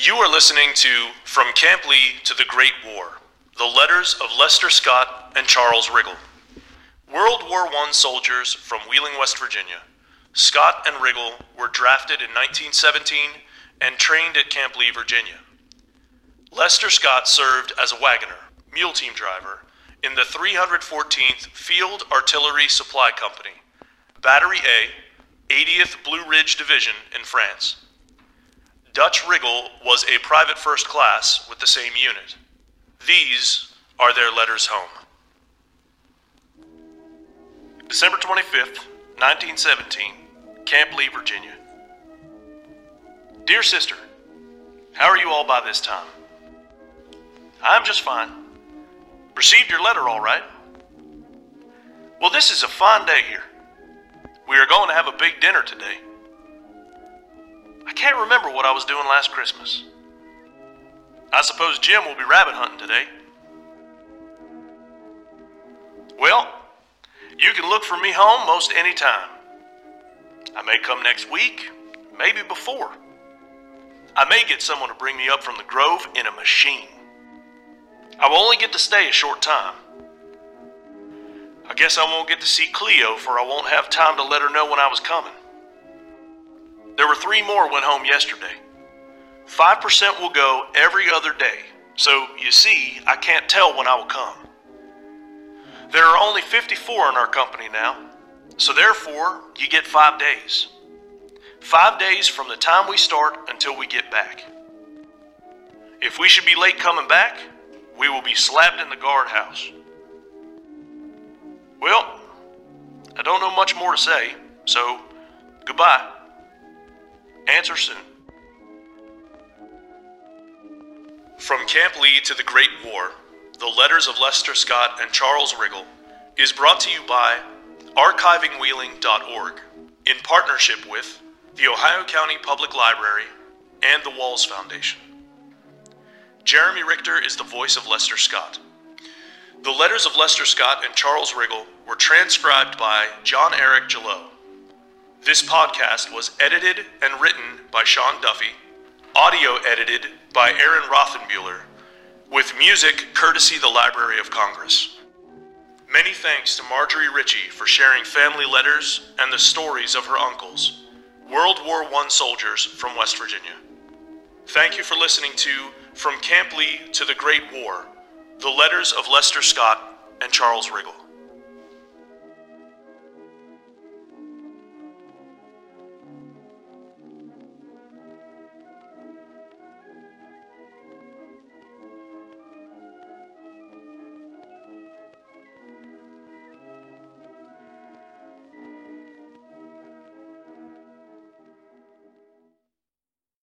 You are listening to From Camp Lee to the Great War The Letters of Lester Scott and Charles Riggle. World War I soldiers from Wheeling, West Virginia. Scott and Riggle were drafted in 1917 and trained at Camp Lee, Virginia. Lester Scott served as a wagoner, mule team driver, in the 314th Field Artillery Supply Company, Battery A, 80th Blue Ridge Division in France. Dutch Riggle was a private first class with the same unit. These are their letters home. December 25th, 1917, Camp Lee, Virginia. Dear sister, how are you all by this time? I'm just fine. Received your letter all right. Well, this is a fine day here. We are going to have a big dinner today. I can't remember what I was doing last Christmas. I suppose Jim will be rabbit hunting today. Well, you can look for me home most any time. I may come next week, maybe before. I may get someone to bring me up from the grove in a machine. I will only get to stay a short time. I guess I won't get to see Cleo, for I won't have time to let her know when I was coming. There were three more went home yesterday. 5% will go every other day, so you see, I can't tell when I will come. There are only 54 in our company now, so therefore, you get five days. Five days from the time we start until we get back. If we should be late coming back, we will be slapped in the guardhouse. Well, I don't know much more to say, so goodbye. Answer soon. From Camp Lee to the Great War, the letters of Lester Scott and Charles Riggle is brought to you by archivingwheeling.org in partnership with the Ohio County Public Library and the Walls Foundation. Jeremy Richter is the voice of Lester Scott. The letters of Lester Scott and Charles Riggle were transcribed by John Eric Gillot. This podcast was edited and written by Sean Duffy, audio edited by Aaron Rothenbuehler, with music courtesy the Library of Congress. Many thanks to Marjorie Ritchie for sharing family letters and the stories of her uncles, World War I soldiers from West Virginia. Thank you for listening to From Camp Lee to the Great War The Letters of Lester Scott and Charles Riggle.